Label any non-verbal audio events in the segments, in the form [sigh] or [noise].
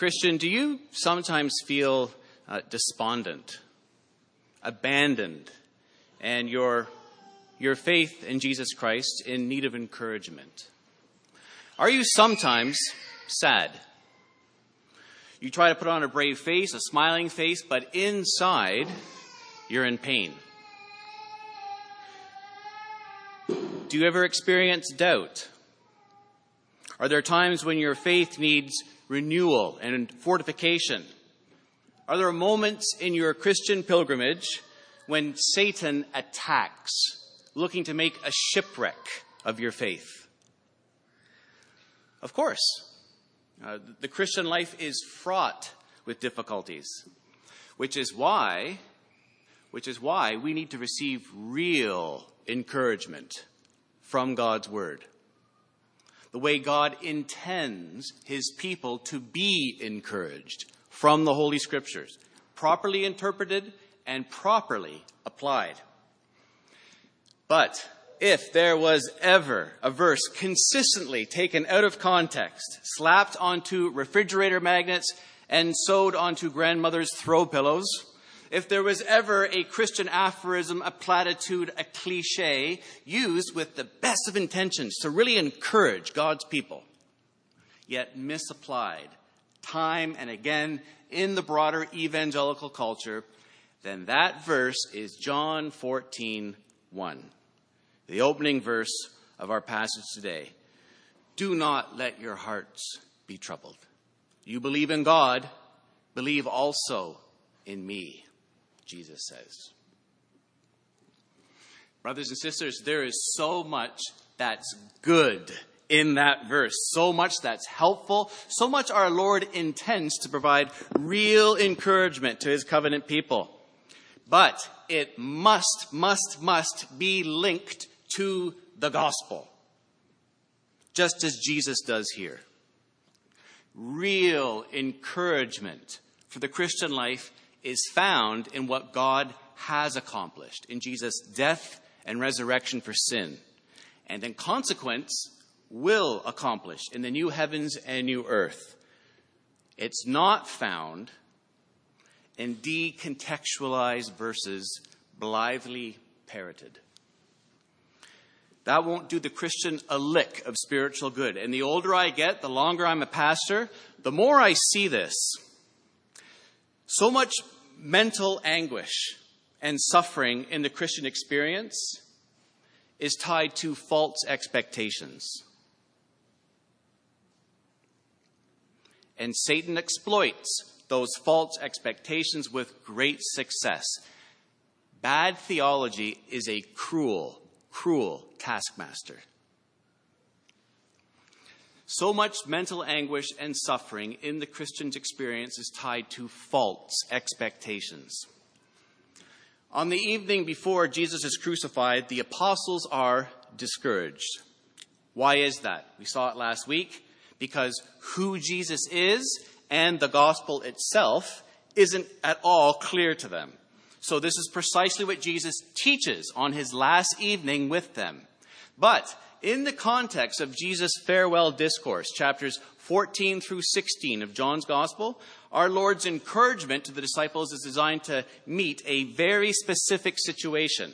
Christian, do you sometimes feel uh, despondent, abandoned, and your, your faith in Jesus Christ in need of encouragement? Are you sometimes sad? You try to put on a brave face, a smiling face, but inside you're in pain. Do you ever experience doubt? Are there times when your faith needs renewal and fortification? Are there moments in your Christian pilgrimage when Satan attacks, looking to make a shipwreck of your faith? Of course. Uh, the Christian life is fraught with difficulties, which is why, which is why we need to receive real encouragement from God's Word the way God intends his people to be encouraged from the Holy Scriptures, properly interpreted and properly applied. But if there was ever a verse consistently taken out of context, slapped onto refrigerator magnets, and sewed onto grandmother's throw pillows, if there was ever a Christian aphorism, a platitude, a cliche used with the best of intentions to really encourage God's people, yet misapplied time and again in the broader evangelical culture, then that verse is John 14, 1, the opening verse of our passage today. Do not let your hearts be troubled. You believe in God, believe also in me. Jesus says. Brothers and sisters, there is so much that's good in that verse, so much that's helpful, so much our Lord intends to provide real encouragement to his covenant people. But it must, must, must be linked to the gospel, just as Jesus does here. Real encouragement for the Christian life is found in what God has accomplished in Jesus' death and resurrection for sin, and in consequence, will accomplish in the new heavens and new earth. It's not found in decontextualized verses blithely parroted. That won't do the Christian a lick of spiritual good. And the older I get, the longer I'm a pastor, the more I see this. So much mental anguish and suffering in the Christian experience is tied to false expectations. And Satan exploits those false expectations with great success. Bad theology is a cruel, cruel taskmaster. So much mental anguish and suffering in the Christian's experience is tied to false expectations. On the evening before Jesus is crucified, the apostles are discouraged. Why is that? We saw it last week. Because who Jesus is and the gospel itself isn't at all clear to them. So this is precisely what Jesus teaches on his last evening with them. But in the context of Jesus' farewell discourse, chapters 14 through 16 of John's Gospel, our Lord's encouragement to the disciples is designed to meet a very specific situation.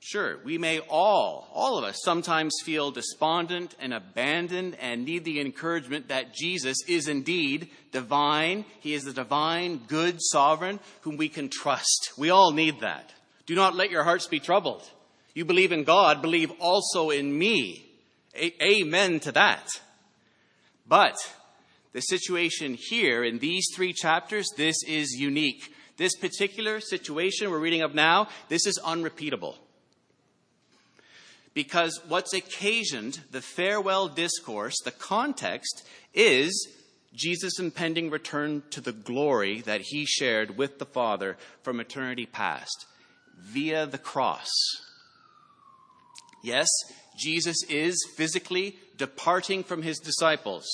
Sure, we may all, all of us, sometimes feel despondent and abandoned and need the encouragement that Jesus is indeed divine. He is the divine, good sovereign whom we can trust. We all need that. Do not let your hearts be troubled. You believe in God, believe also in me. A- amen to that. But the situation here in these three chapters, this is unique. This particular situation we're reading of now, this is unrepeatable. Because what's occasioned the farewell discourse, the context, is Jesus' impending return to the glory that he shared with the Father from eternity past via the cross. Yes, Jesus is physically departing from his disciples.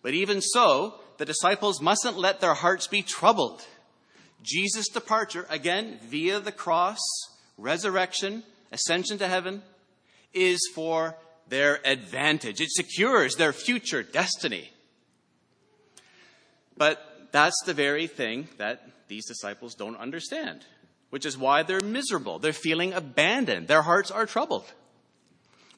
But even so, the disciples mustn't let their hearts be troubled. Jesus' departure, again, via the cross, resurrection, ascension to heaven, is for their advantage. It secures their future destiny. But that's the very thing that these disciples don't understand, which is why they're miserable. They're feeling abandoned. Their hearts are troubled.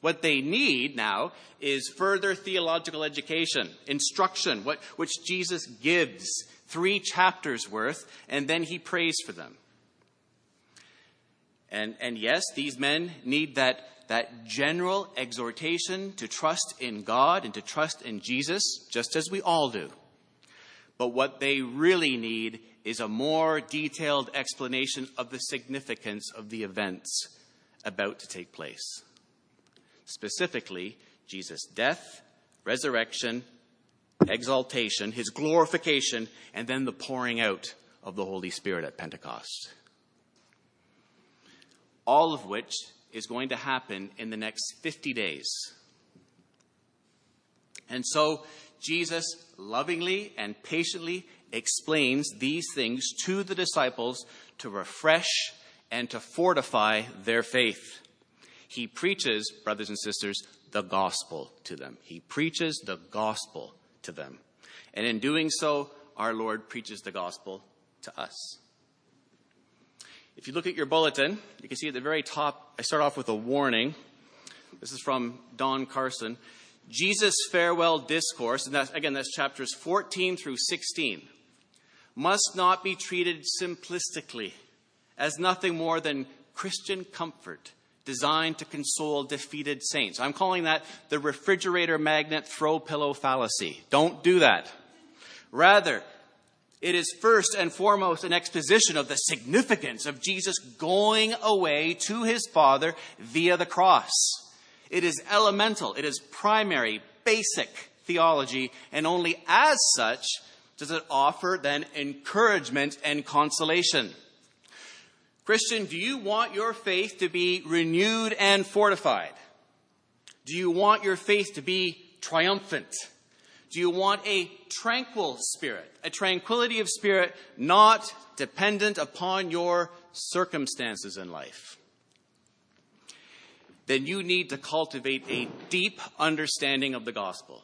What they need now is further theological education, instruction, what, which Jesus gives, three chapters worth, and then he prays for them. And, and yes, these men need that, that general exhortation to trust in God and to trust in Jesus, just as we all do. But what they really need is a more detailed explanation of the significance of the events about to take place. Specifically, Jesus' death, resurrection, exaltation, his glorification, and then the pouring out of the Holy Spirit at Pentecost. All of which is going to happen in the next 50 days. And so, Jesus lovingly and patiently explains these things to the disciples to refresh and to fortify their faith. He preaches, brothers and sisters, the gospel to them. He preaches the gospel to them. And in doing so, our Lord preaches the gospel to us. If you look at your bulletin, you can see at the very top, I start off with a warning. This is from Don Carson. Jesus' farewell discourse, and that's, again, that's chapters 14 through 16, must not be treated simplistically as nothing more than Christian comfort designed to console defeated saints. I'm calling that the refrigerator magnet throw pillow fallacy. Don't do that. Rather, it is first and foremost an exposition of the significance of Jesus going away to his Father via the cross. It is elemental, it is primary, basic theology, and only as such does it offer then encouragement and consolation. Christian, do you want your faith to be renewed and fortified? Do you want your faith to be triumphant? Do you want a tranquil spirit, a tranquility of spirit not dependent upon your circumstances in life? then you need to cultivate a deep understanding of the gospel.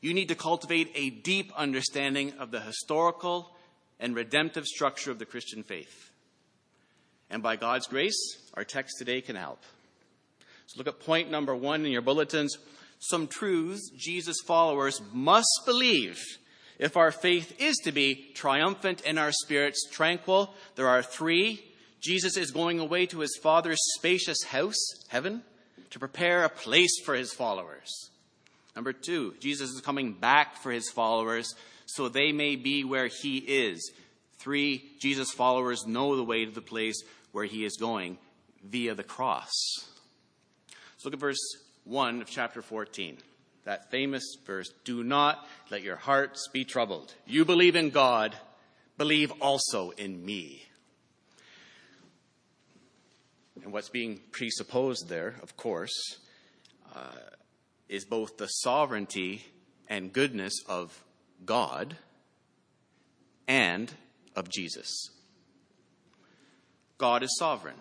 You need to cultivate a deep understanding of the historical and redemptive structure of the Christian faith. And by God's grace, our text today can help. So look at point number one in your bulletins. Some truths Jesus' followers must believe if our faith is to be triumphant and our spirits tranquil. There are three Jesus is going away to his Father's spacious house, heaven, to prepare a place for his followers. Number two, Jesus is coming back for his followers so they may be where he is. Three, Jesus' followers know the way to the place where he is going via the cross. Let's look at verse 1 of chapter 14. That famous verse Do not let your hearts be troubled. You believe in God, believe also in me. And what's being presupposed there, of course, uh, is both the sovereignty and goodness of God and of Jesus. God is sovereign.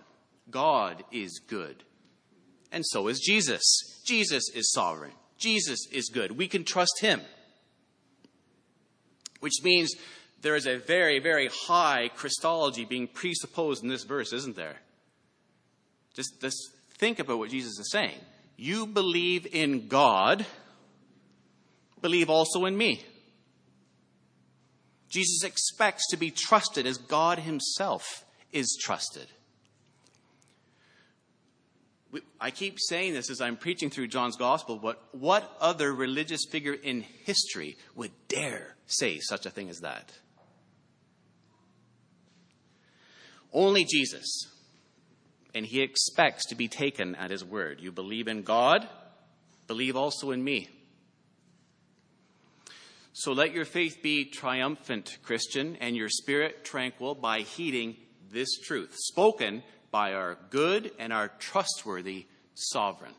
God is good. And so is Jesus. Jesus is sovereign. Jesus is good. We can trust him. Which means there is a very, very high Christology being presupposed in this verse, isn't there? Just, just think about what Jesus is saying. You believe in God, believe also in me. Jesus expects to be trusted as God himself is trusted. I keep saying this as I'm preaching through John's gospel, but what other religious figure in history would dare say such a thing as that? Only Jesus and he expects to be taken at his word. You believe in God, believe also in me. So let your faith be triumphant, Christian, and your spirit tranquil by heeding this truth, spoken by our good and our trustworthy sovereign.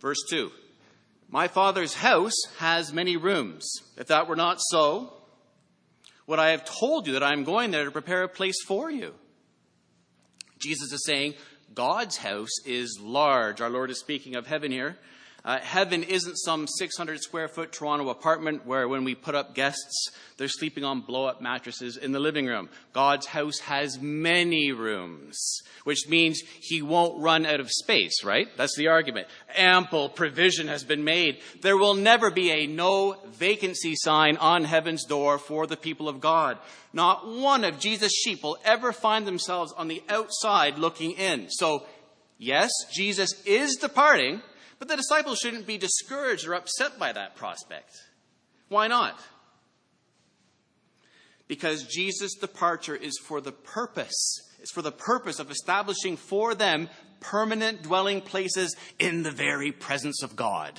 Verse 2 My Father's house has many rooms. If that were not so, would I have told you that I am going there to prepare a place for you? Jesus is saying God's house is large. Our Lord is speaking of heaven here. Uh, heaven isn't some 600 square foot Toronto apartment where when we put up guests, they're sleeping on blow up mattresses in the living room. God's house has many rooms, which means he won't run out of space, right? That's the argument. Ample provision has been made. There will never be a no vacancy sign on heaven's door for the people of God. Not one of Jesus' sheep will ever find themselves on the outside looking in. So, yes, Jesus is departing but the disciples shouldn't be discouraged or upset by that prospect. Why not? Because Jesus' departure is for the purpose, it's for the purpose of establishing for them permanent dwelling places in the very presence of God.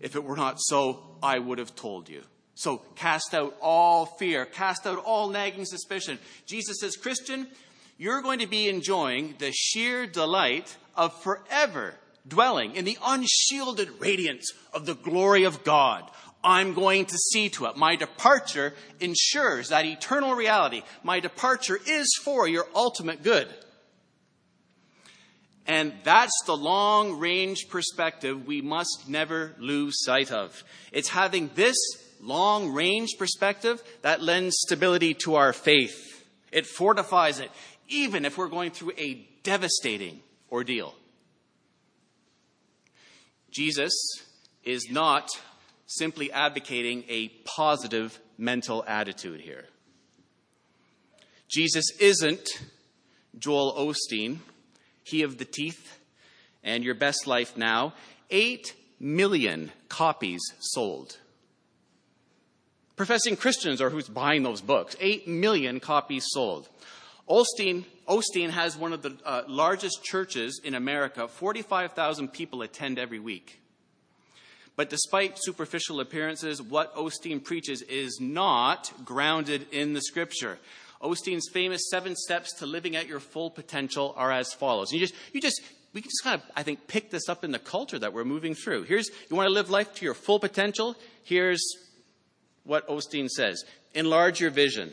If it were not so, I would have told you. So cast out all fear, cast out all nagging suspicion. Jesus says, Christian, you're going to be enjoying the sheer delight of forever dwelling in the unshielded radiance of the glory of God. I'm going to see to it. My departure ensures that eternal reality. My departure is for your ultimate good. And that's the long range perspective we must never lose sight of. It's having this long range perspective that lends stability to our faith. It fortifies it even if we're going through a devastating ordeal. Jesus is not simply advocating a positive mental attitude here. Jesus isn't Joel Osteen, he of the teeth and your best life now. Eight million copies sold. Professing Christians are who's buying those books. Eight million copies sold. Osteen, Osteen has one of the uh, largest churches in America. 45,000 people attend every week. But despite superficial appearances, what Osteen preaches is not grounded in the scripture. Osteen's famous seven steps to living at your full potential are as follows. You just, you just, we can just kind of, I think, pick this up in the culture that we're moving through. Here's, you want to live life to your full potential? Here's what Osteen says. Enlarge your vision.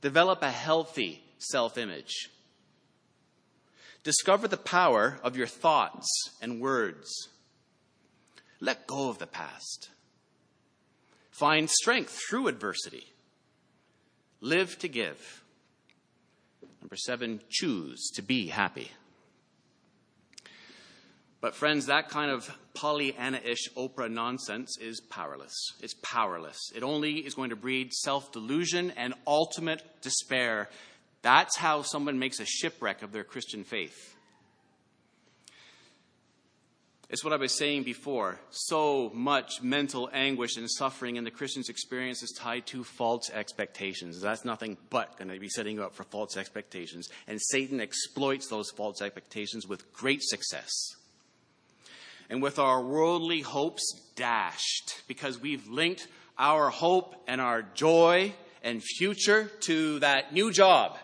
Develop a healthy self image. Discover the power of your thoughts and words. Let go of the past. Find strength through adversity. Live to give. Number seven, choose to be happy. But, friends, that kind of Pollyanna ish Oprah nonsense is powerless. It's powerless. It only is going to breed self delusion and ultimate despair. That's how someone makes a shipwreck of their Christian faith. It's what I was saying before. So much mental anguish and suffering in the Christian's experience is tied to false expectations. That's nothing but going to be setting you up for false expectations. And Satan exploits those false expectations with great success and with our worldly hopes dashed because we've linked our hope and our joy and future to that new job,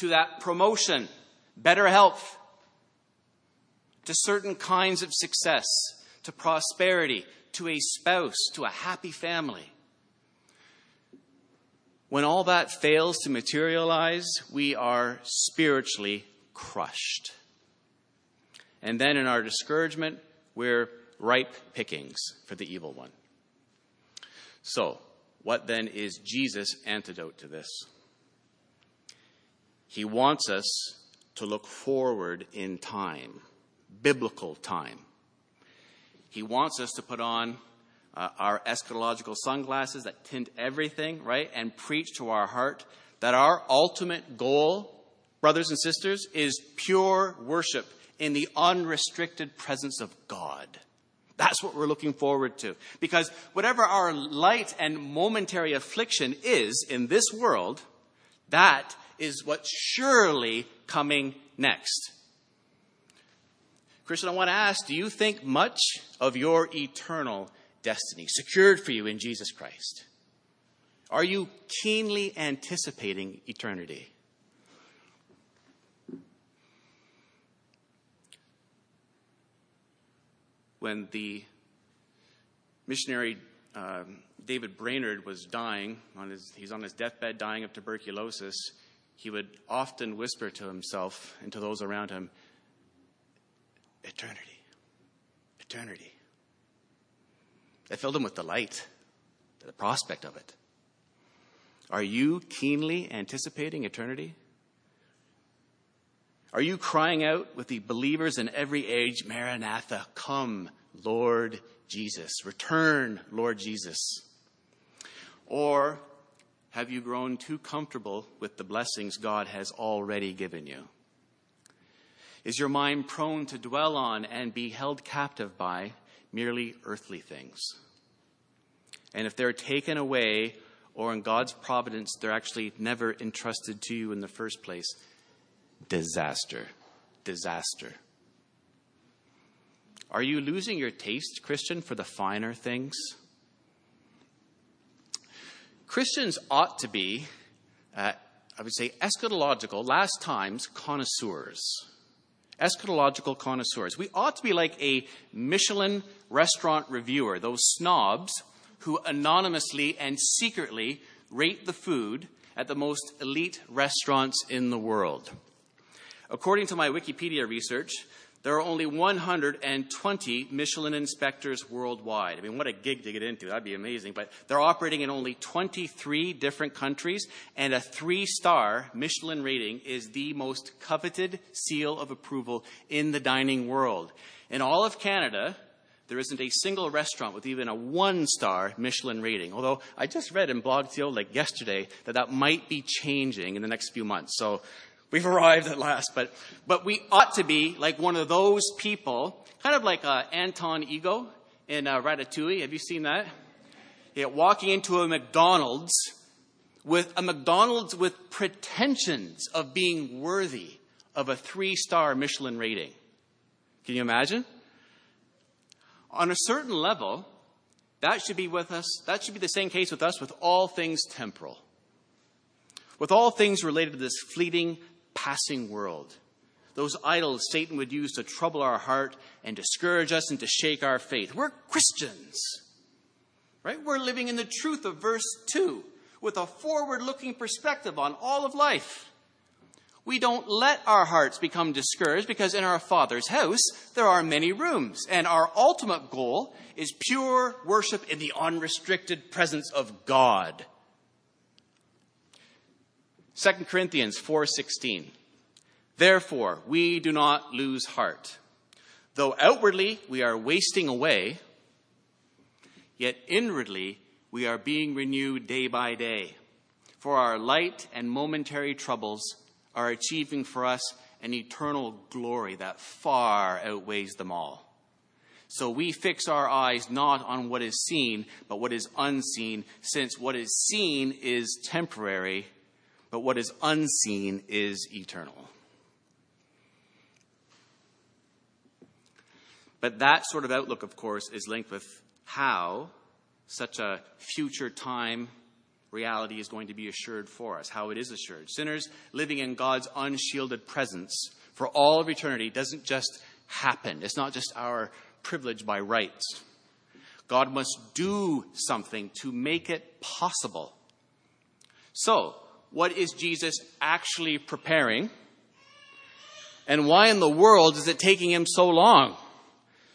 to that promotion, better health, to certain kinds of success, to prosperity, to a spouse, to a happy family. When all that fails to materialize, we are spiritually crushed. And then in our discouragement, we're ripe pickings for the evil one. So, what then is Jesus' antidote to this? He wants us to look forward in time, biblical time. He wants us to put on uh, our eschatological sunglasses that tint everything, right? And preach to our heart that our ultimate goal, brothers and sisters, is pure worship in the unrestricted presence of God. That's what we're looking forward to. Because whatever our light and momentary affliction is in this world, that is what's surely coming next. Christian, I want to ask do you think much of your eternal destiny secured for you in Jesus Christ? Are you keenly anticipating eternity? when the missionary uh, David Brainerd was dying, on his, he's on his deathbed dying of tuberculosis, he would often whisper to himself and to those around him, eternity. Eternity. It filled him with delight, the prospect of it. Are you keenly anticipating eternity? Are you crying out with the believers in every age, Maranatha, come, Lord Jesus, return, Lord Jesus? Or have you grown too comfortable with the blessings God has already given you? Is your mind prone to dwell on and be held captive by merely earthly things? And if they're taken away, or in God's providence, they're actually never entrusted to you in the first place, disaster. Disaster. Are you losing your taste, Christian, for the finer things? Christians ought to be, uh, I would say, eschatological, last times connoisseurs. Eschatological connoisseurs. We ought to be like a Michelin restaurant reviewer, those snobs who anonymously and secretly rate the food at the most elite restaurants in the world. According to my Wikipedia research, there are only 120 Michelin inspectors worldwide. I mean, what a gig to get into. That'd be amazing. But they're operating in only 23 different countries, and a three star Michelin rating is the most coveted seal of approval in the dining world. In all of Canada, there isn't a single restaurant with even a one star Michelin rating. Although I just read in BlogTO like yesterday that that might be changing in the next few months. So we've arrived at last. But, but we ought to be like one of those people, kind of like uh, Anton Ego in uh, Ratatouille. Have you seen that? Yeah, walking into a McDonald's with a McDonald's with pretensions of being worthy of a three star Michelin rating. Can you imagine? On a certain level, that should be with us, that should be the same case with us with all things temporal. With all things related to this fleeting, passing world. Those idols Satan would use to trouble our heart and discourage us and to shake our faith. We're Christians, right? We're living in the truth of verse 2 with a forward looking perspective on all of life. We don't let our hearts become discouraged because in our Father's house there are many rooms, and our ultimate goal is pure worship in the unrestricted presence of God. 2 Corinthians 4:16 Therefore we do not lose heart. Though outwardly we are wasting away yet inwardly we are being renewed day by day. For our light and momentary troubles are achieving for us an eternal glory that far outweighs them all. So we fix our eyes not on what is seen, but what is unseen, since what is seen is temporary, but what is unseen is eternal. But that sort of outlook, of course, is linked with how such a future time reality is going to be assured for us, how it is assured. Sinners living in God's unshielded presence for all of eternity doesn't just happen. It's not just our privilege by rights. God must do something to make it possible. So, what is Jesus actually preparing? And why in the world is it taking him so long?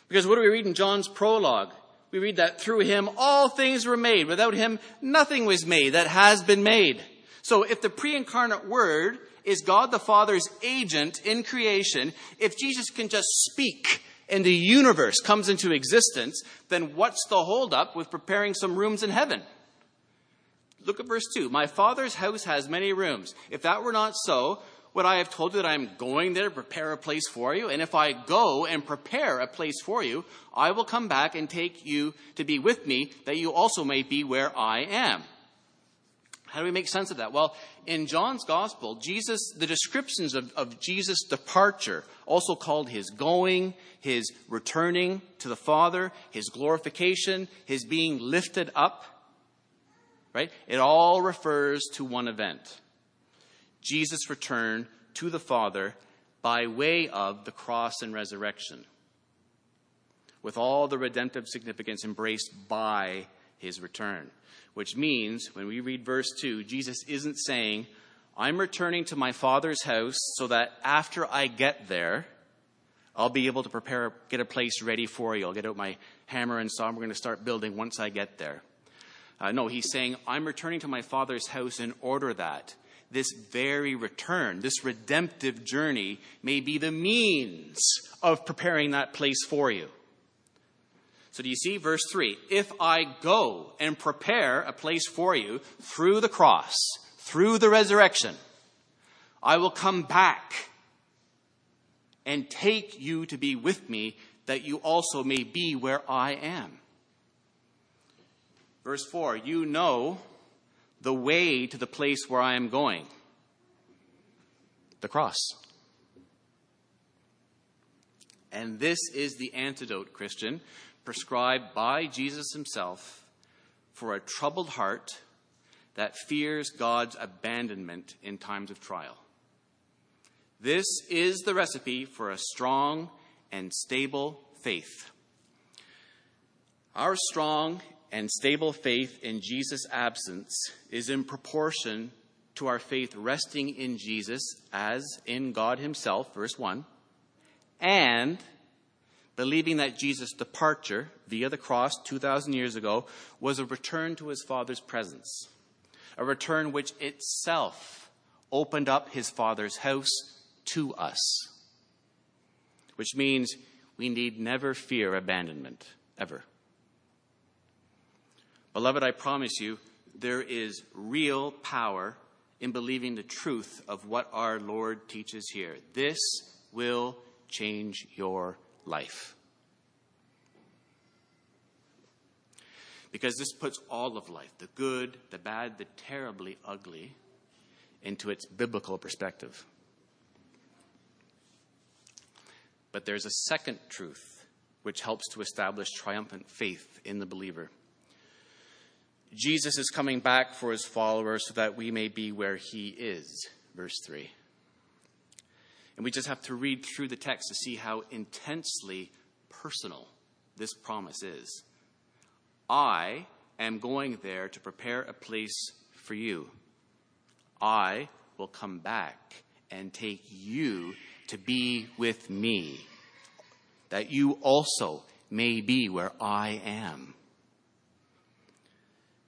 Because what do we read in John's prologue? we read that through him all things were made. Without him, nothing was made that has been made. So if the pre-incarnate word is God the Father's agent in creation, if Jesus can just speak and the universe comes into existence, then what's the holdup with preparing some rooms in heaven? Look at verse 2. My Father's house has many rooms. If that were not so, would I have told you that I'm going there to prepare a place for you? And if I go and prepare a place for you, I will come back and take you to be with me, that you also may be where I am. How do we make sense of that? Well, in John's gospel, Jesus, the descriptions of, of Jesus' departure, also called his going, his returning to the Father, his glorification, his being lifted up, right? It all refers to one event. Jesus' return to the Father by way of the cross and resurrection, with all the redemptive significance embraced by his return. Which means, when we read verse 2, Jesus isn't saying, I'm returning to my Father's house so that after I get there, I'll be able to prepare, get a place ready for you. I'll get out my hammer and saw, and we're going to start building once I get there. Uh, no, he's saying, I'm returning to my father's house in order that this very return, this redemptive journey, may be the means of preparing that place for you. So do you see verse 3? If I go and prepare a place for you through the cross, through the resurrection, I will come back and take you to be with me that you also may be where I am. Verse 4 You know the way to the place where I am going the cross. And this is the antidote, Christian, prescribed by Jesus himself for a troubled heart that fears God's abandonment in times of trial. This is the recipe for a strong and stable faith. Our strong and stable faith in Jesus' absence is in proportion to our faith resting in Jesus as in God Himself, verse 1, and believing that Jesus' departure via the cross 2,000 years ago was a return to His Father's presence, a return which itself opened up His Father's house to us, which means we need never fear abandonment, ever. Beloved, I promise you, there is real power in believing the truth of what our Lord teaches here. This will change your life. Because this puts all of life, the good, the bad, the terribly ugly, into its biblical perspective. But there's a second truth which helps to establish triumphant faith in the believer. Jesus is coming back for his followers so that we may be where he is. Verse 3. And we just have to read through the text to see how intensely personal this promise is. I am going there to prepare a place for you. I will come back and take you to be with me, that you also may be where I am.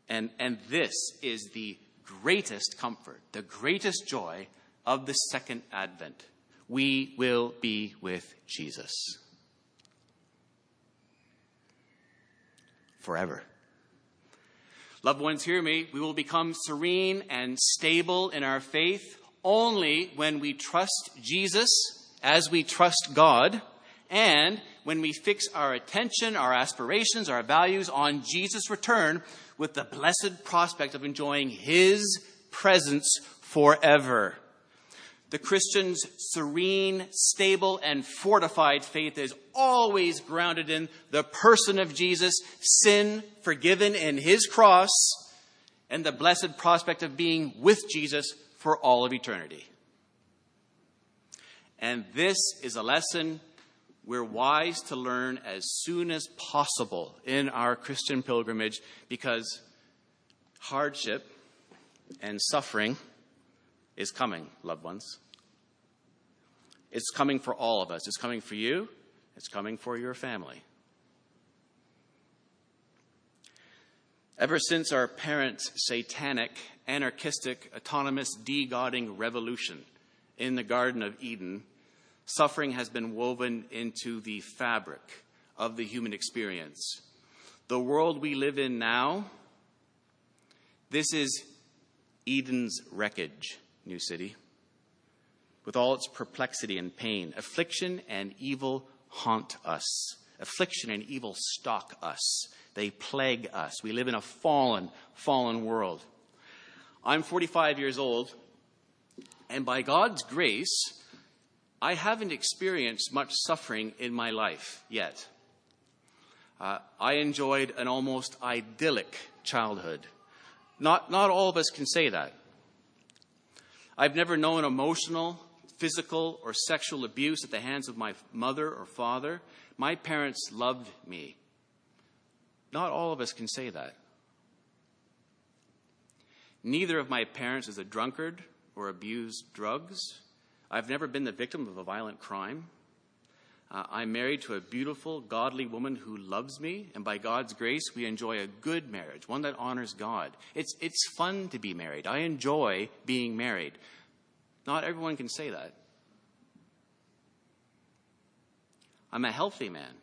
And, and this is the greatest comfort, the greatest joy of the second advent. We will be with Jesus forever. Loved ones, hear me. We will become serene and stable in our faith only when we trust Jesus as we trust God and when we fix our attention, our aspirations, our values on Jesus' return with the blessed prospect of enjoying His presence forever. The Christian's serene, stable, and fortified faith is always grounded in the person of Jesus, sin forgiven in His cross, and the blessed prospect of being with Jesus for all of eternity. And this is a lesson we're wise to learn as soon as possible in our Christian pilgrimage because hardship and suffering is coming, loved ones. It's coming for all of us. It's coming for you, it's coming for your family. Ever since our parents' satanic, anarchistic, autonomous, de godding revolution in the Garden of Eden, Suffering has been woven into the fabric of the human experience. The world we live in now, this is Eden's wreckage, New City, with all its perplexity and pain. Affliction and evil haunt us. Affliction and evil stalk us. They plague us. We live in a fallen, fallen world. I'm 45 years old, and by God's grace, I haven't experienced much suffering in my life yet. Uh, I enjoyed an almost idyllic childhood. Not, not all of us can say that. I've never known emotional, physical, or sexual abuse at the hands of my mother or father. My parents loved me. Not all of us can say that. Neither of my parents is a drunkard or abused drugs. I've never been the victim of a violent crime. Uh, I'm married to a beautiful, godly woman who loves me, and by God's grace, we enjoy a good marriage, one that honors God. It's, it's fun to be married. I enjoy being married. Not everyone can say that. I'm a healthy man,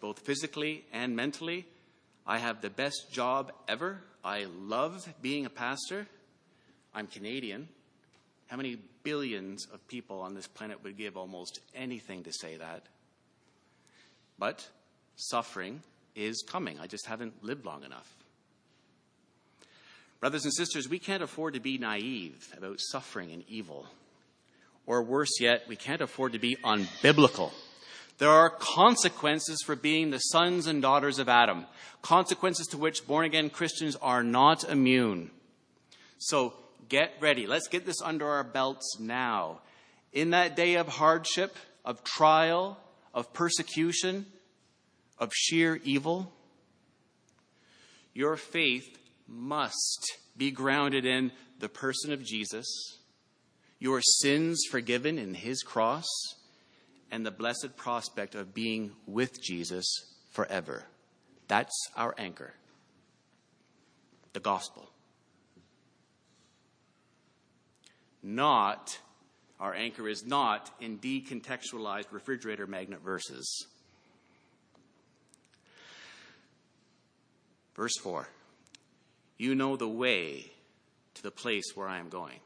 both physically and mentally. I have the best job ever. I love being a pastor. I'm Canadian. How many billions of people on this planet would give almost anything to say that? But suffering is coming. I just haven't lived long enough. Brothers and sisters, we can't afford to be naive about suffering and evil. Or worse yet, we can't afford to be unbiblical. There are consequences for being the sons and daughters of Adam, consequences to which born again Christians are not immune. So get ready. Let's get this under our belts now. In that day of hardship, of trial, of persecution, of sheer evil, your faith must be grounded in the person of Jesus, your sins forgiven in his cross, and the blessed prospect of being with Jesus forever. That's our anchor. The gospel. Not, our anchor is not in decontextualized refrigerator magnet verses. Verse 4 You know the way to the place where I am going.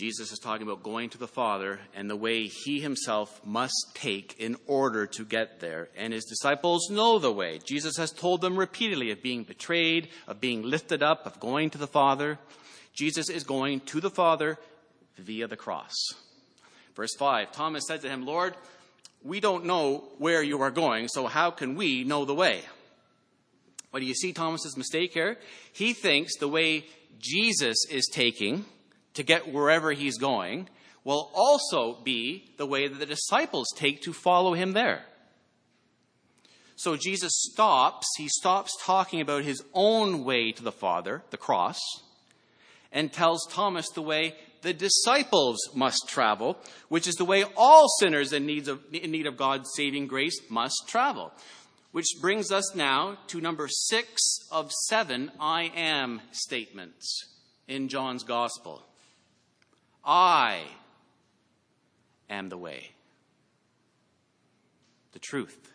Jesus is talking about going to the Father and the way he himself must take in order to get there. And his disciples know the way. Jesus has told them repeatedly of being betrayed, of being lifted up, of going to the Father. Jesus is going to the Father via the cross. Verse 5 Thomas said to him, Lord, we don't know where you are going, so how can we know the way? Well, do you see Thomas's mistake here? He thinks the way Jesus is taking to get wherever he's going will also be the way that the disciples take to follow him there. So Jesus stops, he stops talking about his own way to the Father, the cross, and tells Thomas the way the disciples must travel, which is the way all sinners in need of, in need of God's saving grace must travel. Which brings us now to number six of seven I am statements in John's Gospel. I am the way, the truth,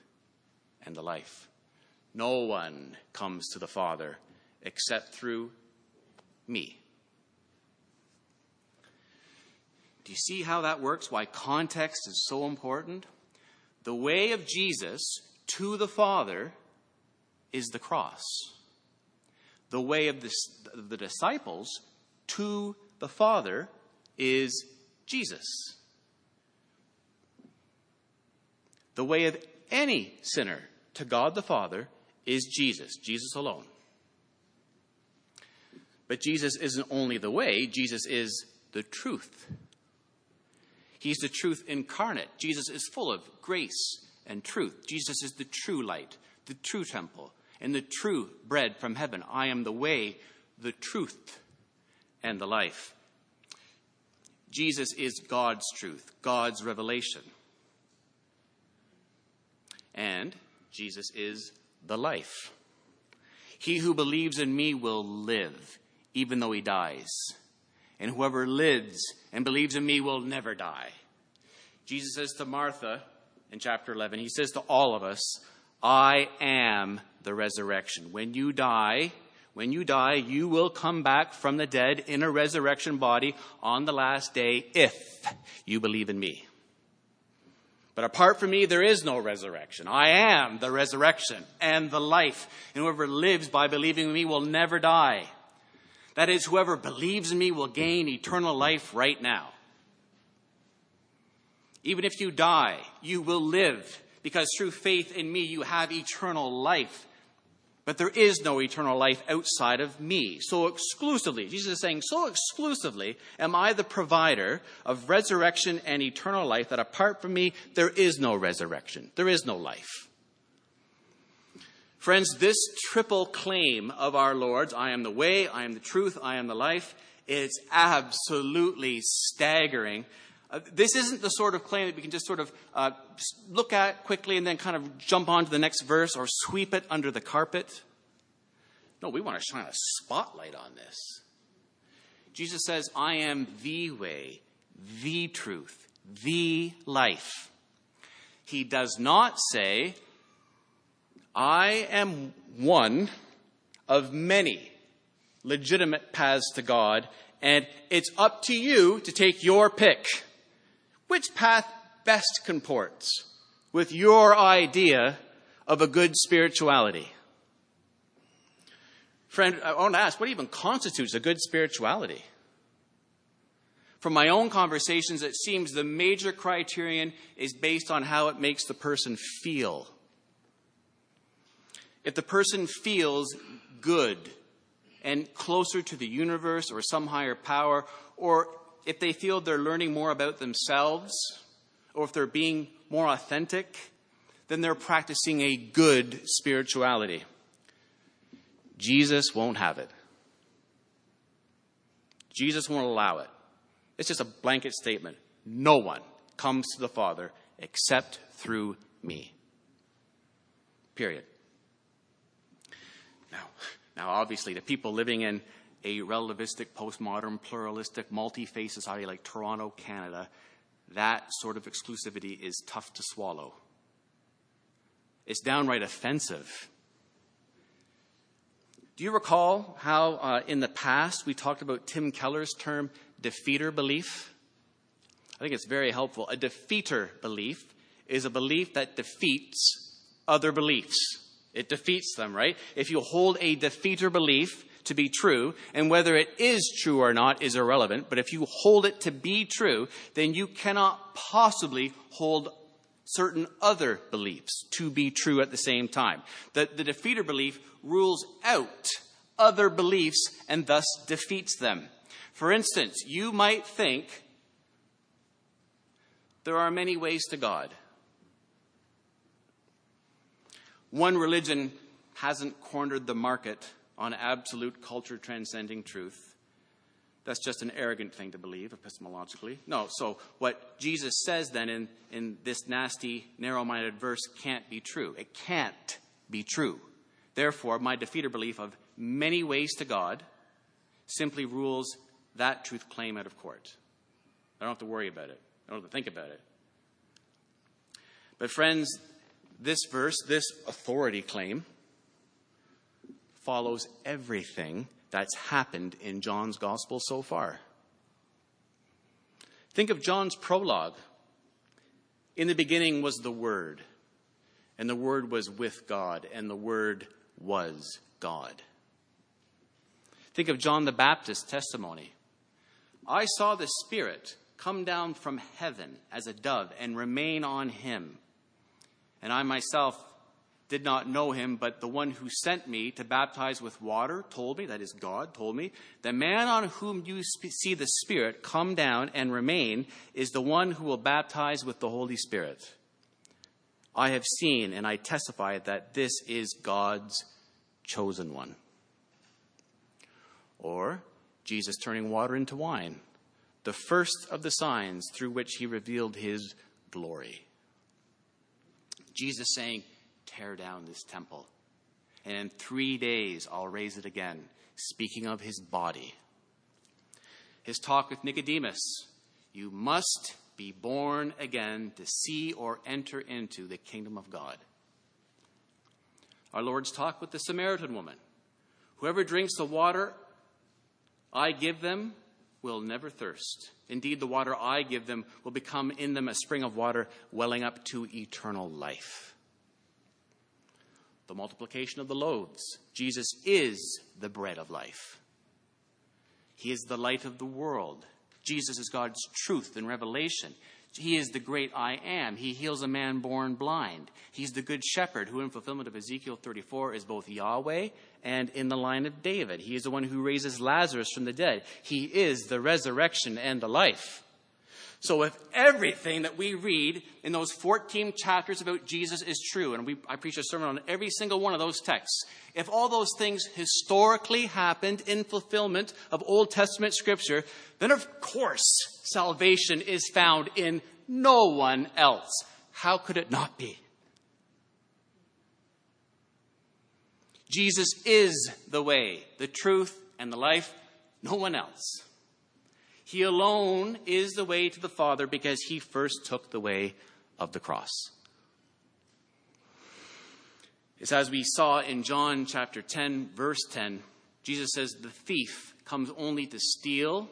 and the life. No one comes to the Father except through me. Do you see how that works? Why context is so important? The way of Jesus to the Father is the cross. The way of the, the disciples to the Father is Jesus. The way of any sinner to God the Father is Jesus, Jesus alone. But Jesus isn't only the way, Jesus is the truth. He's the truth incarnate. Jesus is full of grace and truth. Jesus is the true light, the true temple, and the true bread from heaven. I am the way, the truth, and the life. Jesus is God's truth, God's revelation. And Jesus is the life. He who believes in me will live, even though he dies. And whoever lives and believes in me will never die. Jesus says to Martha in chapter 11, he says to all of us, I am the resurrection. When you die, when you die, you will come back from the dead in a resurrection body on the last day if you believe in me. But apart from me, there is no resurrection. I am the resurrection and the life. And whoever lives by believing in me will never die. That is, whoever believes in me will gain eternal life right now. Even if you die, you will live because through faith in me, you have eternal life. But there is no eternal life outside of me. So exclusively, Jesus is saying, so exclusively am I the provider of resurrection and eternal life that apart from me, there is no resurrection. There is no life. Friends, this triple claim of our Lord's, I am the way, I am the truth, I am the life, is absolutely staggering. Uh, this isn't the sort of claim that we can just sort of uh, look at quickly and then kind of jump on to the next verse or sweep it under the carpet. No, we want to shine a spotlight on this. Jesus says, I am the way, the truth, the life. He does not say, I am one of many legitimate paths to God, and it's up to you to take your pick. Which path best comports with your idea of a good spirituality? Friend, I want to ask, what even constitutes a good spirituality? From my own conversations, it seems the major criterion is based on how it makes the person feel. If the person feels good and closer to the universe or some higher power, or if they feel they're learning more about themselves, or if they're being more authentic, then they're practicing a good spirituality. Jesus won't have it. Jesus won't allow it. It's just a blanket statement. No one comes to the Father except through me. Period. Now, now obviously, the people living in a relativistic, postmodern, pluralistic, multi-faith society like Toronto, Canada, that sort of exclusivity is tough to swallow. It's downright offensive do you recall how uh, in the past we talked about Tim Keller's term defeater belief? I think it's very helpful. A defeater belief is a belief that defeats other beliefs. It defeats them, right? If you hold a defeater belief to be true, and whether it is true or not is irrelevant, but if you hold it to be true, then you cannot possibly hold certain other beliefs to be true at the same time. The, the defeater belief rules out other beliefs and thus defeats them. For instance, you might think there are many ways to God. One religion hasn't cornered the market on absolute culture transcending truth. That's just an arrogant thing to believe epistemologically. No, so what Jesus says then in, in this nasty, narrow minded verse can't be true. It can't be true. Therefore, my defeater belief of many ways to God simply rules that truth claim out of court. I don't have to worry about it, I don't have to think about it. But, friends, this verse, this authority claim, follows everything that's happened in John's gospel so far. Think of John's prologue. In the beginning was the Word, and the Word was with God, and the Word was God. Think of John the Baptist's testimony. I saw the Spirit come down from heaven as a dove and remain on him. And I myself did not know him, but the one who sent me to baptize with water told me, that is God told me, the man on whom you see the Spirit come down and remain is the one who will baptize with the Holy Spirit. I have seen and I testify that this is God's chosen one. Or Jesus turning water into wine, the first of the signs through which he revealed his glory. Jesus saying, Tear down this temple, and in three days I'll raise it again, speaking of his body. His talk with Nicodemus, You must be born again to see or enter into the kingdom of God. Our Lord's talk with the Samaritan woman Whoever drinks the water I give them will never thirst. Indeed, the water I give them will become in them a spring of water welling up to eternal life. The multiplication of the loaves. Jesus is the bread of life. He is the light of the world. Jesus is God's truth and revelation. He is the great I am. He heals a man born blind. He's the good shepherd who, in fulfillment of Ezekiel 34, is both Yahweh and in the line of David. He is the one who raises Lazarus from the dead. He is the resurrection and the life. So if everything that we read in those 14 chapters about Jesus is true, and we, I preach a sermon on every single one of those texts, if all those things historically happened in fulfillment of Old Testament scripture, then of course salvation is found in no one else. How could it not be? Jesus is the way, the truth, and the life, no one else. He alone is the way to the Father because he first took the way of the cross. It's as we saw in John chapter 10, verse 10, Jesus says, The thief comes only to steal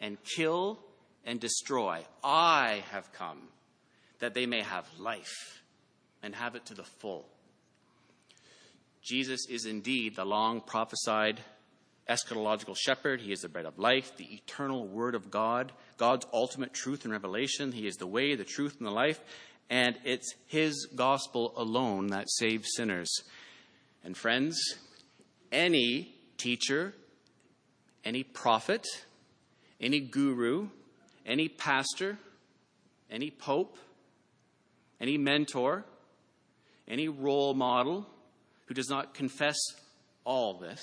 and kill and destroy. I have come that they may have life and have it to the full. Jesus is indeed the long prophesied eschatological shepherd. He is the bread of life, the eternal word of God, God's ultimate truth and revelation. He is the way, the truth, and the life. And it's his gospel alone that saves sinners. And friends, any teacher, any prophet, any guru, any pastor, any pope, any mentor, any role model who does not confess all this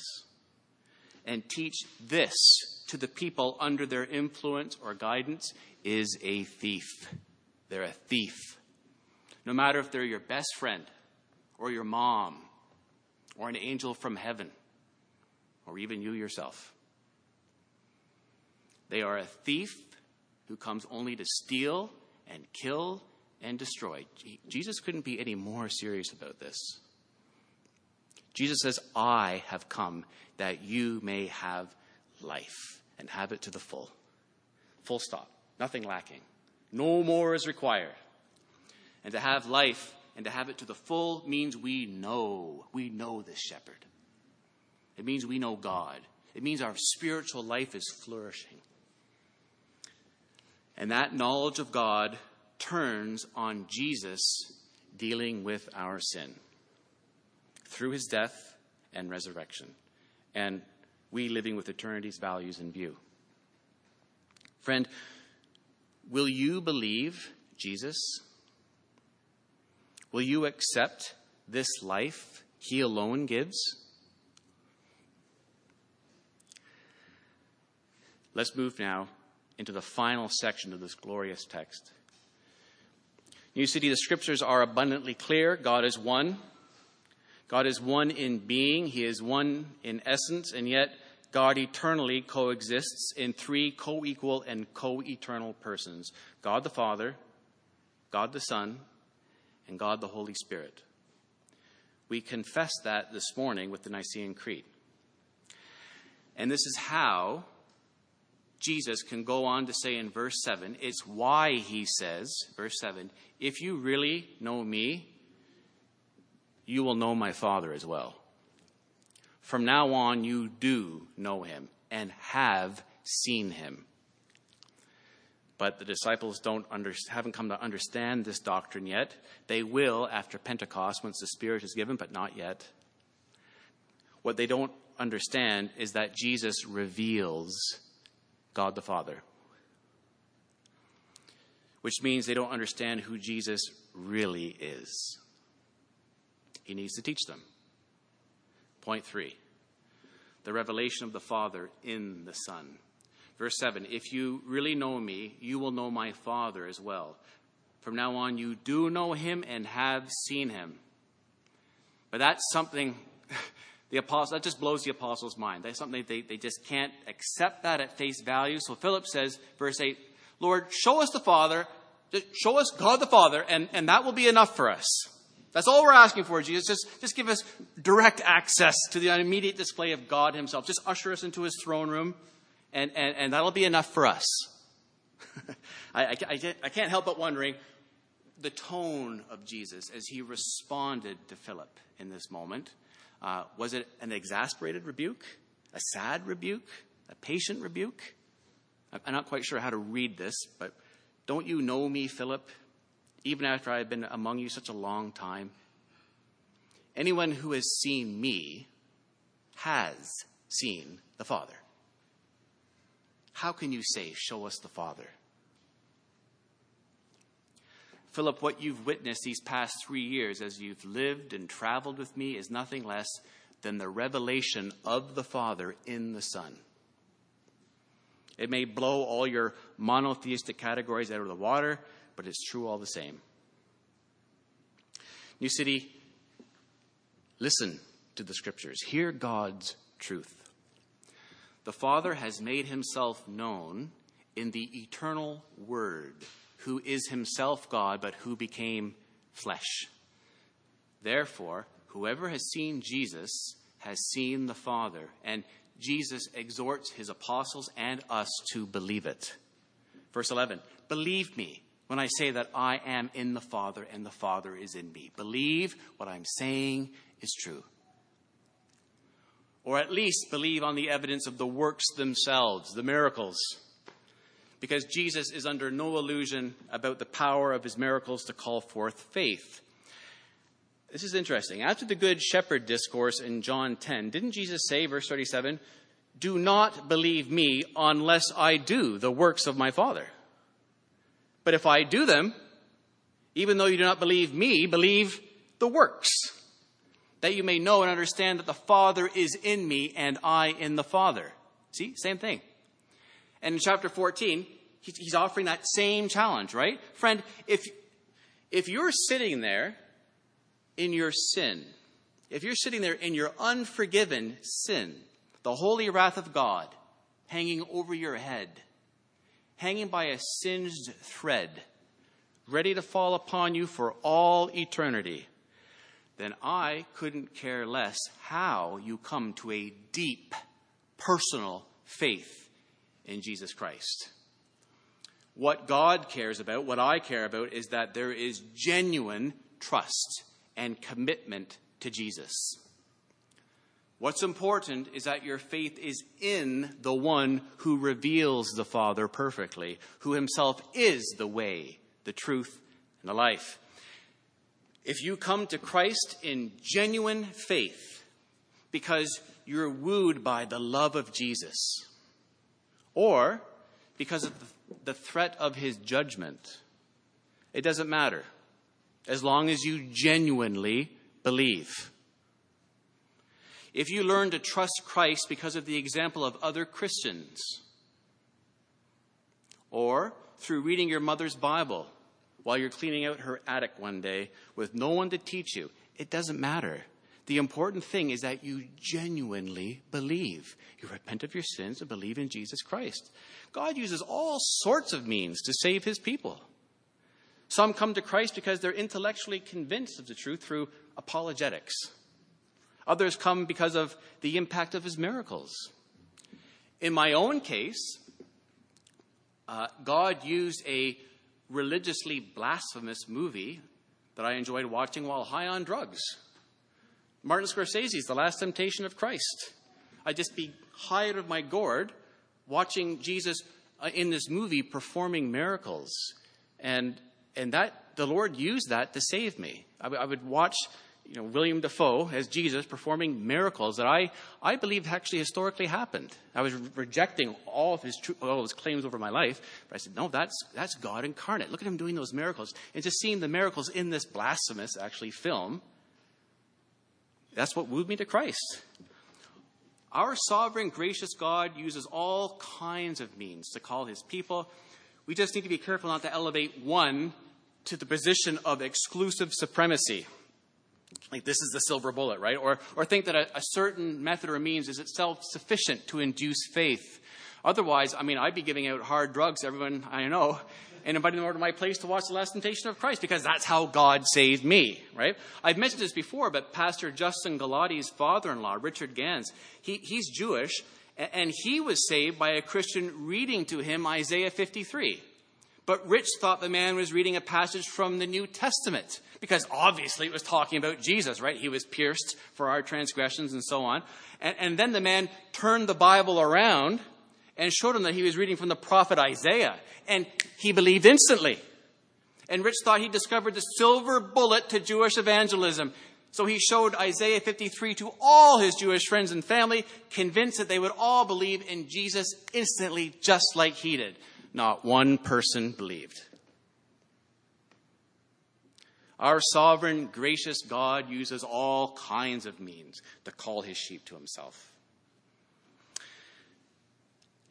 and teach this to the people under their influence or guidance is a thief. They're a thief. No matter if they're your best friend or your mom or an angel from heaven or even you yourself. They are a thief who comes only to steal and kill and destroy. Jesus couldn't be any more serious about this. Jesus says, I have come that you may have life and have it to the full. Full stop. Nothing lacking. No more is required. And to have life and to have it to the full means we know. We know this shepherd. It means we know God. It means our spiritual life is flourishing. And that knowledge of God turns on Jesus dealing with our sin through his death and resurrection, and we living with eternity's values in view. Friend, will you believe Jesus? Will you accept this life he alone gives? Let's move now into the final section of this glorious text. New City, the scriptures are abundantly clear. God is one. God is one in being, He is one in essence, and yet God eternally coexists in three co equal and co eternal persons God the Father, God the Son, and God the Holy Spirit. We confess that this morning with the Nicene Creed. And this is how Jesus can go on to say in verse 7 it's why he says, verse 7, if you really know me, you will know my Father as well. From now on, you do know him and have seen him. But the disciples don't under, haven't come to understand this doctrine yet. They will after Pentecost once the Spirit is given, but not yet. What they don't understand is that Jesus reveals God the Father, which means they don't understand who Jesus really is. He needs to teach them. Point three the revelation of the Father in the Son. Verse 7 If you really know me, you will know my Father as well. From now on, you do know him and have seen him. But that's something [laughs] the apostle that just blows the apostles' mind. That's something they, they just can't accept that at face value. So Philip says, verse 8, Lord, show us the Father, show us God the Father, and, and that will be enough for us. That's all we're asking for, Jesus. Just, just give us direct access to the immediate display of God Himself. Just usher us into His throne room, and, and, and that'll be enough for us. [laughs] I, I, I can't help but wondering the tone of Jesus as He responded to Philip in this moment. Uh, was it an exasperated rebuke, a sad rebuke, a patient rebuke? I'm not quite sure how to read this, but don't you know me, Philip? Even after I have been among you such a long time? Anyone who has seen me has seen the Father. How can you say, Show us the Father? Philip, what you've witnessed these past three years as you've lived and traveled with me is nothing less than the revelation of the Father in the Son. It may blow all your monotheistic categories out of the water, but it's true all the same. New City, listen to the scriptures, hear God's truth. The Father has made himself known in the eternal Word, who is himself God, but who became flesh. Therefore, whoever has seen Jesus has seen the Father, and Jesus exhorts his apostles and us to believe it. Verse 11 Believe me when I say that I am in the Father and the Father is in me. Believe what I'm saying is true or at least believe on the evidence of the works themselves, the miracles. Because Jesus is under no illusion about the power of his miracles to call forth faith. This is interesting. After the Good Shepherd discourse in John 10, didn't Jesus say, verse 37, Do not believe me unless I do the works of my Father? But if I do them, even though you do not believe me, believe the works that you may know and understand that the Father is in me and I in the Father. See, same thing. And in chapter 14, he's offering that same challenge, right? Friend, if, if you're sitting there in your sin, if you're sitting there in your unforgiven sin, the holy wrath of God hanging over your head, hanging by a singed thread, ready to fall upon you for all eternity, then I couldn't care less how you come to a deep, personal faith in Jesus Christ. What God cares about, what I care about, is that there is genuine trust and commitment to Jesus. What's important is that your faith is in the one who reveals the Father perfectly, who himself is the way, the truth, and the life. If you come to Christ in genuine faith because you're wooed by the love of Jesus, or because of the threat of his judgment, it doesn't matter as long as you genuinely believe. If you learn to trust Christ because of the example of other Christians, or through reading your mother's Bible, while you're cleaning out her attic one day with no one to teach you. It doesn't matter. The important thing is that you genuinely believe. You repent of your sins and believe in Jesus Christ. God uses all sorts of means to save his people. Some come to Christ because they're intellectually convinced of the truth through apologetics. Others come because of the impact of his miracles. In my own case, uh, God used a religiously blasphemous movie that I enjoyed watching while high on drugs. Martin Scorsese's The Last Temptation of Christ. I'd just be high out of my gourd watching Jesus uh, in this movie performing miracles. And, and that, the Lord used that to save me. I, w- I would watch you know, William Dafoe as Jesus performing miracles that I, I believe actually historically happened. I was re- rejecting all of his tr- all of his claims over my life, but I said, no, that's, that's God incarnate. Look at him doing those miracles. And just seeing the miracles in this blasphemous, actually, film, that's what wooed me to Christ. Our sovereign, gracious God uses all kinds of means to call his people. We just need to be careful not to elevate one to the position of exclusive supremacy like this is the silver bullet, right? Or, or think that a, a certain method or means is itself sufficient to induce faith. Otherwise, I mean, I'd be giving out hard drugs to everyone I know and inviting them over to my place to watch The Last Temptation of Christ because that's how God saved me, right? I've mentioned this before, but Pastor Justin Galati's father in law, Richard Gans, he, he's Jewish, and he was saved by a Christian reading to him Isaiah 53. But Rich thought the man was reading a passage from the New Testament because obviously it was talking about Jesus, right? He was pierced for our transgressions and so on. And, and then the man turned the Bible around and showed him that he was reading from the prophet Isaiah. And he believed instantly. And Rich thought he discovered the silver bullet to Jewish evangelism. So he showed Isaiah 53 to all his Jewish friends and family, convinced that they would all believe in Jesus instantly, just like he did. Not one person believed. Our sovereign, gracious God uses all kinds of means to call his sheep to himself.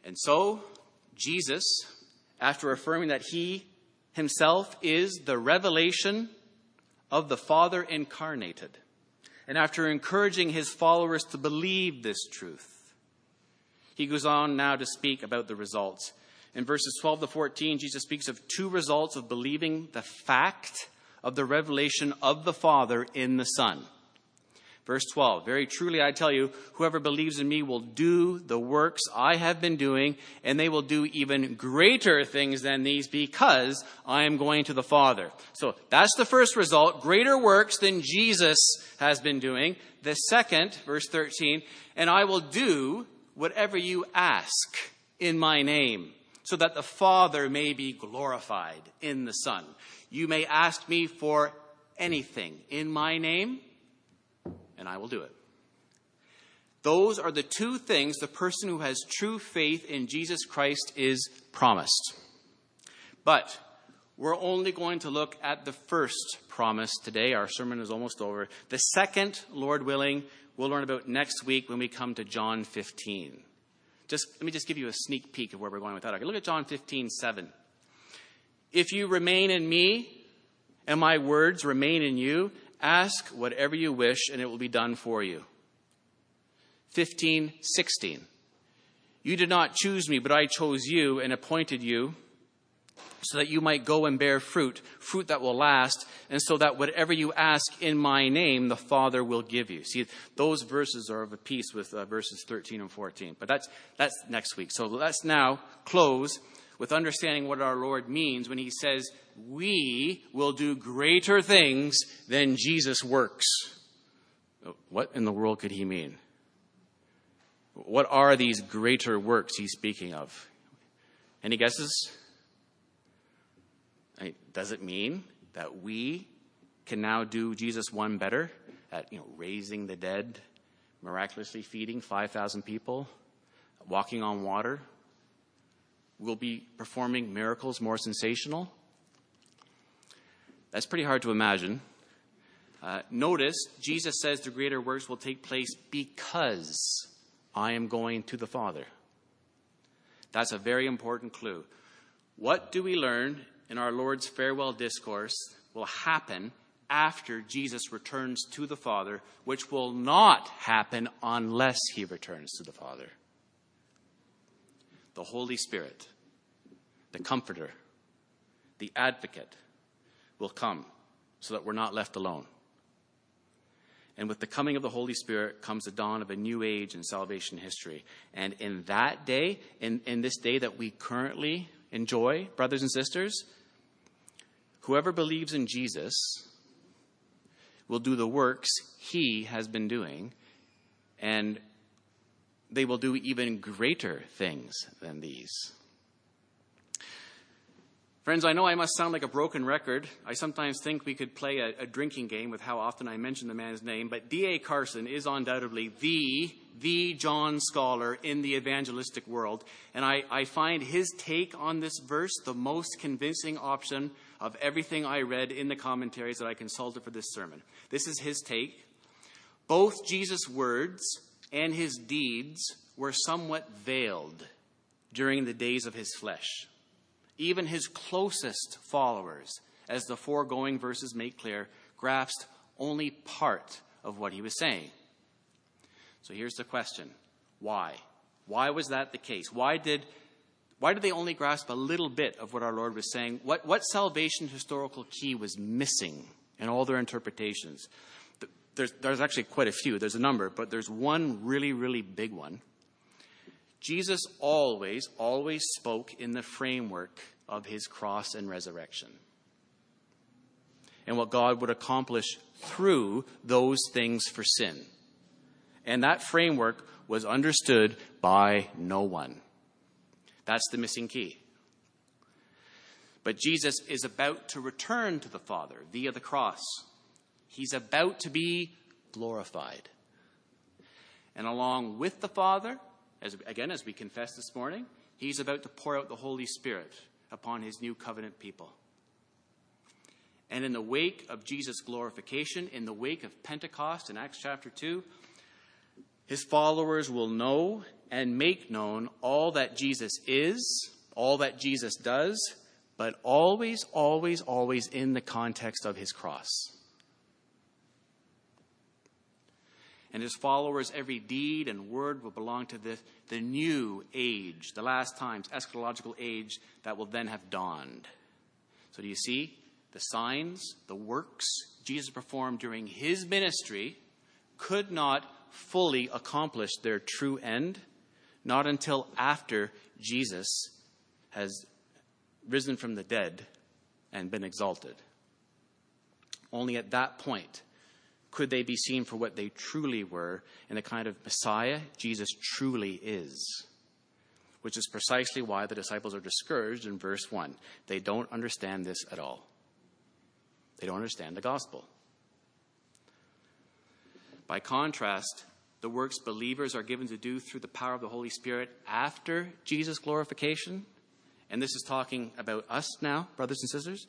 And so, Jesus, after affirming that he himself is the revelation of the Father incarnated, and after encouraging his followers to believe this truth, he goes on now to speak about the results. In verses 12 to 14, Jesus speaks of two results of believing the fact of the revelation of the Father in the Son. Verse 12 Very truly I tell you, whoever believes in me will do the works I have been doing, and they will do even greater things than these because I am going to the Father. So that's the first result greater works than Jesus has been doing. The second, verse 13, and I will do whatever you ask in my name, so that the Father may be glorified in the Son. You may ask me for anything in my name, and I will do it. Those are the two things the person who has true faith in Jesus Christ is promised. But we're only going to look at the first promise today. Our sermon is almost over. The second, Lord willing, we'll learn about next week when we come to John 15. Just let me just give you a sneak peek of where we're going with that. Okay, look at John 15, 7. If you remain in me and my words remain in you, ask whatever you wish and it will be done for you. 15, 16. You did not choose me, but I chose you and appointed you so that you might go and bear fruit, fruit that will last, and so that whatever you ask in my name, the Father will give you. See, those verses are of a piece with uh, verses 13 and 14. But that's, that's next week. So let's now close with understanding what our Lord means when he says, We will do greater things than Jesus works. What in the world could he mean? What are these greater works he's speaking of? Any guesses? Does it mean that we can now do Jesus one better at you know raising the dead, miraculously feeding 5,000 people, walking on water, We'll be performing miracles more sensational? That's pretty hard to imagine. Uh, notice, Jesus says the greater works will take place because I am going to the Father. That's a very important clue. What do we learn in our Lord's farewell discourse will happen after Jesus returns to the Father, which will not happen unless he returns to the Father? the Holy Spirit, the Comforter, the Advocate will come so that we're not left alone. And with the coming of the Holy Spirit comes the dawn of a new age in salvation history. And in that day, in, in this day that we currently enjoy, brothers and sisters, whoever believes in Jesus will do the works he has been doing and they will do even greater things than these. Friends, I know I must sound like a broken record. I sometimes think we could play a, a drinking game with how often I mention the man's name, but D.A. Carson is undoubtedly the, the John scholar in the evangelistic world, and I, I find his take on this verse the most convincing option of everything I read in the commentaries that I consulted for this sermon. This is his take. Both Jesus' words and his deeds were somewhat veiled during the days of his flesh. Even his closest followers, as the foregoing verses make clear, grasped only part of what he was saying. So here's the question why? Why was that the case? Why did, why did they only grasp a little bit of what our Lord was saying? What, what salvation historical key was missing in all their interpretations? there's, there's actually quite a few, there's a number, but there's one really, really big one. Jesus always, always spoke in the framework of his cross and resurrection and what God would accomplish through those things for sin. And that framework was understood by no one. That's the missing key. But Jesus is about to return to the Father via the cross. He's about to be glorified. And along with the Father, as, again, as we confess this morning, he's about to pour out the Holy Spirit upon his new covenant people. And in the wake of Jesus' glorification, in the wake of Pentecost in Acts chapter 2, his followers will know and make known all that Jesus is, all that Jesus does, but always, always, always in the context of his cross. And his followers, every deed and word will belong to the, the new age, the last times, eschatological age that will then have dawned. So, do you see? The signs, the works Jesus performed during his ministry could not fully accomplish their true end, not until after Jesus has risen from the dead and been exalted. Only at that point could they be seen for what they truly were and the kind of Messiah Jesus truly is. Which is precisely why the disciples are discouraged in verse 1. They don't understand this at all. They don't understand the gospel. By contrast, the works believers are given to do through the power of the Holy Spirit after Jesus' glorification and this is talking about us now, brothers and sisters,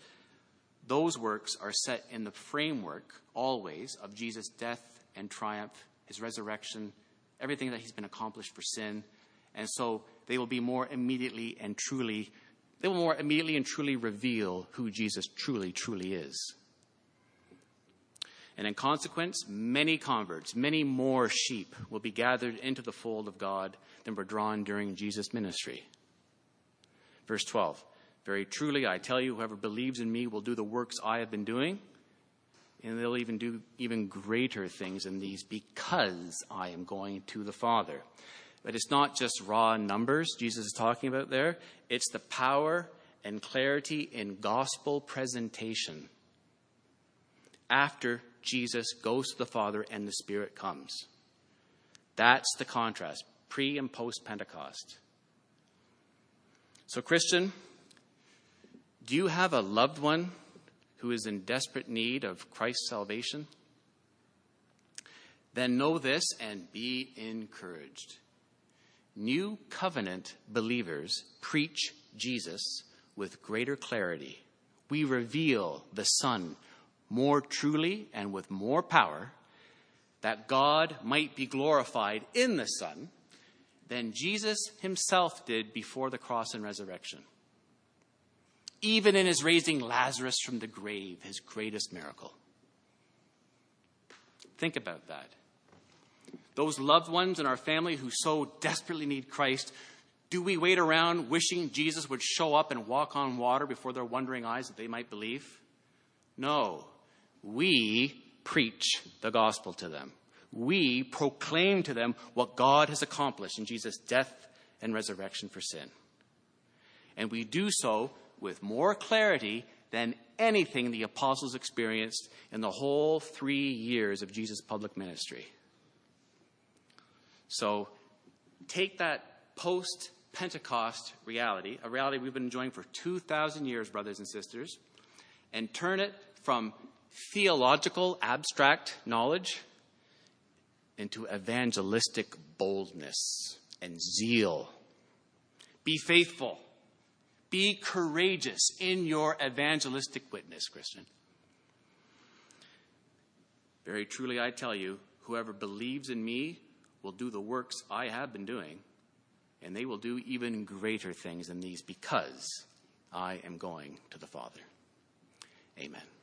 those works are set in the framework always of Jesus' death and triumph, his resurrection, everything that he's been accomplished for sin. And so they will be more immediately and truly, they will more immediately and truly reveal who Jesus truly, truly is. And in consequence, many converts, many more sheep will be gathered into the fold of God than were drawn during Jesus' ministry. Verse 12 Very truly, I tell you, whoever believes in me will do the works I have been doing, and they'll even do even greater things than these because I am going to the Father. But it's not just raw numbers Jesus is talking about there, it's the power and clarity in gospel presentation after Jesus goes to the Father and the Spirit comes. That's the contrast, pre and post Pentecost. So, Christian, do you have a loved one who is in desperate need of Christ's salvation? Then know this and be encouraged. New covenant believers preach Jesus with greater clarity. We reveal the Son more truly and with more power, that God might be glorified in the Son than Jesus himself did before the cross and resurrection. Even in his raising Lazarus from the grave, his greatest miracle. Think about that. Those loved ones in our family who so desperately need Christ, do we wait around wishing Jesus would show up and walk on water before their wondering eyes that they might believe? No. We preach the gospel to them we proclaim to them what God has accomplished in Jesus' death and resurrection for sin. And we do so with more clarity than anything the apostles experienced in the whole three years of Jesus' public ministry. So take that post Pentecost reality, a reality we've been enjoying for 2,000 years, brothers and sisters, and turn it from theological, abstract knowledge into evangelistic boldness and zeal. Be faithful. Be courageous in your evangelistic witness, Christian. Very truly, I tell you, whoever believes in me will do the works I have been doing, and they will do even greater things than these because I am going to the Father. Amen.